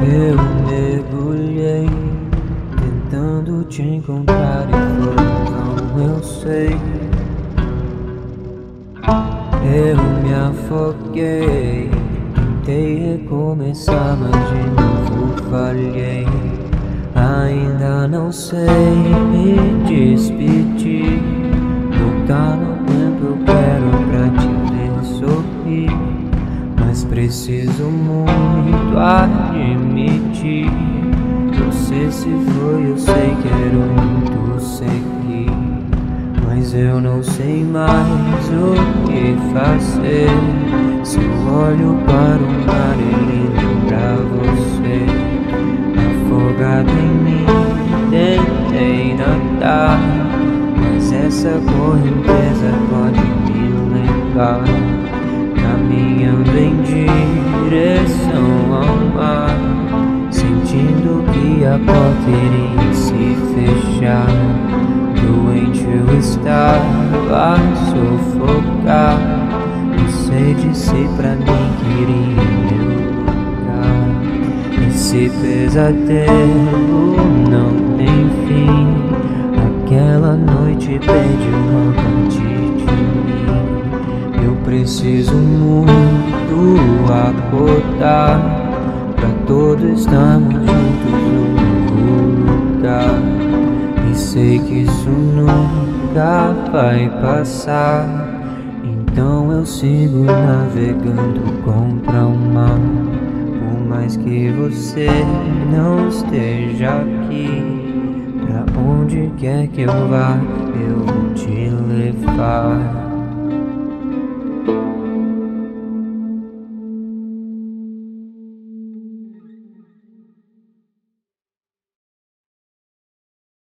Eu mergulhei tentando te encontrar e foi então eu sei. Eu me afoguei, tentei recomeçar, mas de novo falhei. Ainda não sei me despedir do carro. Preciso muito admitir. Você se foi, eu sei, quero muito seguir. Mas eu não sei mais o que fazer. Se eu olho para o mar, ele lembra você. Afogado em mim, tentei nadar. Mas essa correnteza pode me levar. A porta iria se fechar. Doente eu estava a sufocar. Você disse pra mim que iria meu lugar. Esse pesadelo não tem fim. Aquela noite perdi uma parte de mim. Eu preciso muito acordar. Pra todos estarmos nunca vai passar. Então eu sigo navegando contra o mar. Por mais que você não esteja aqui, pra onde quer que eu vá, eu vou te levar.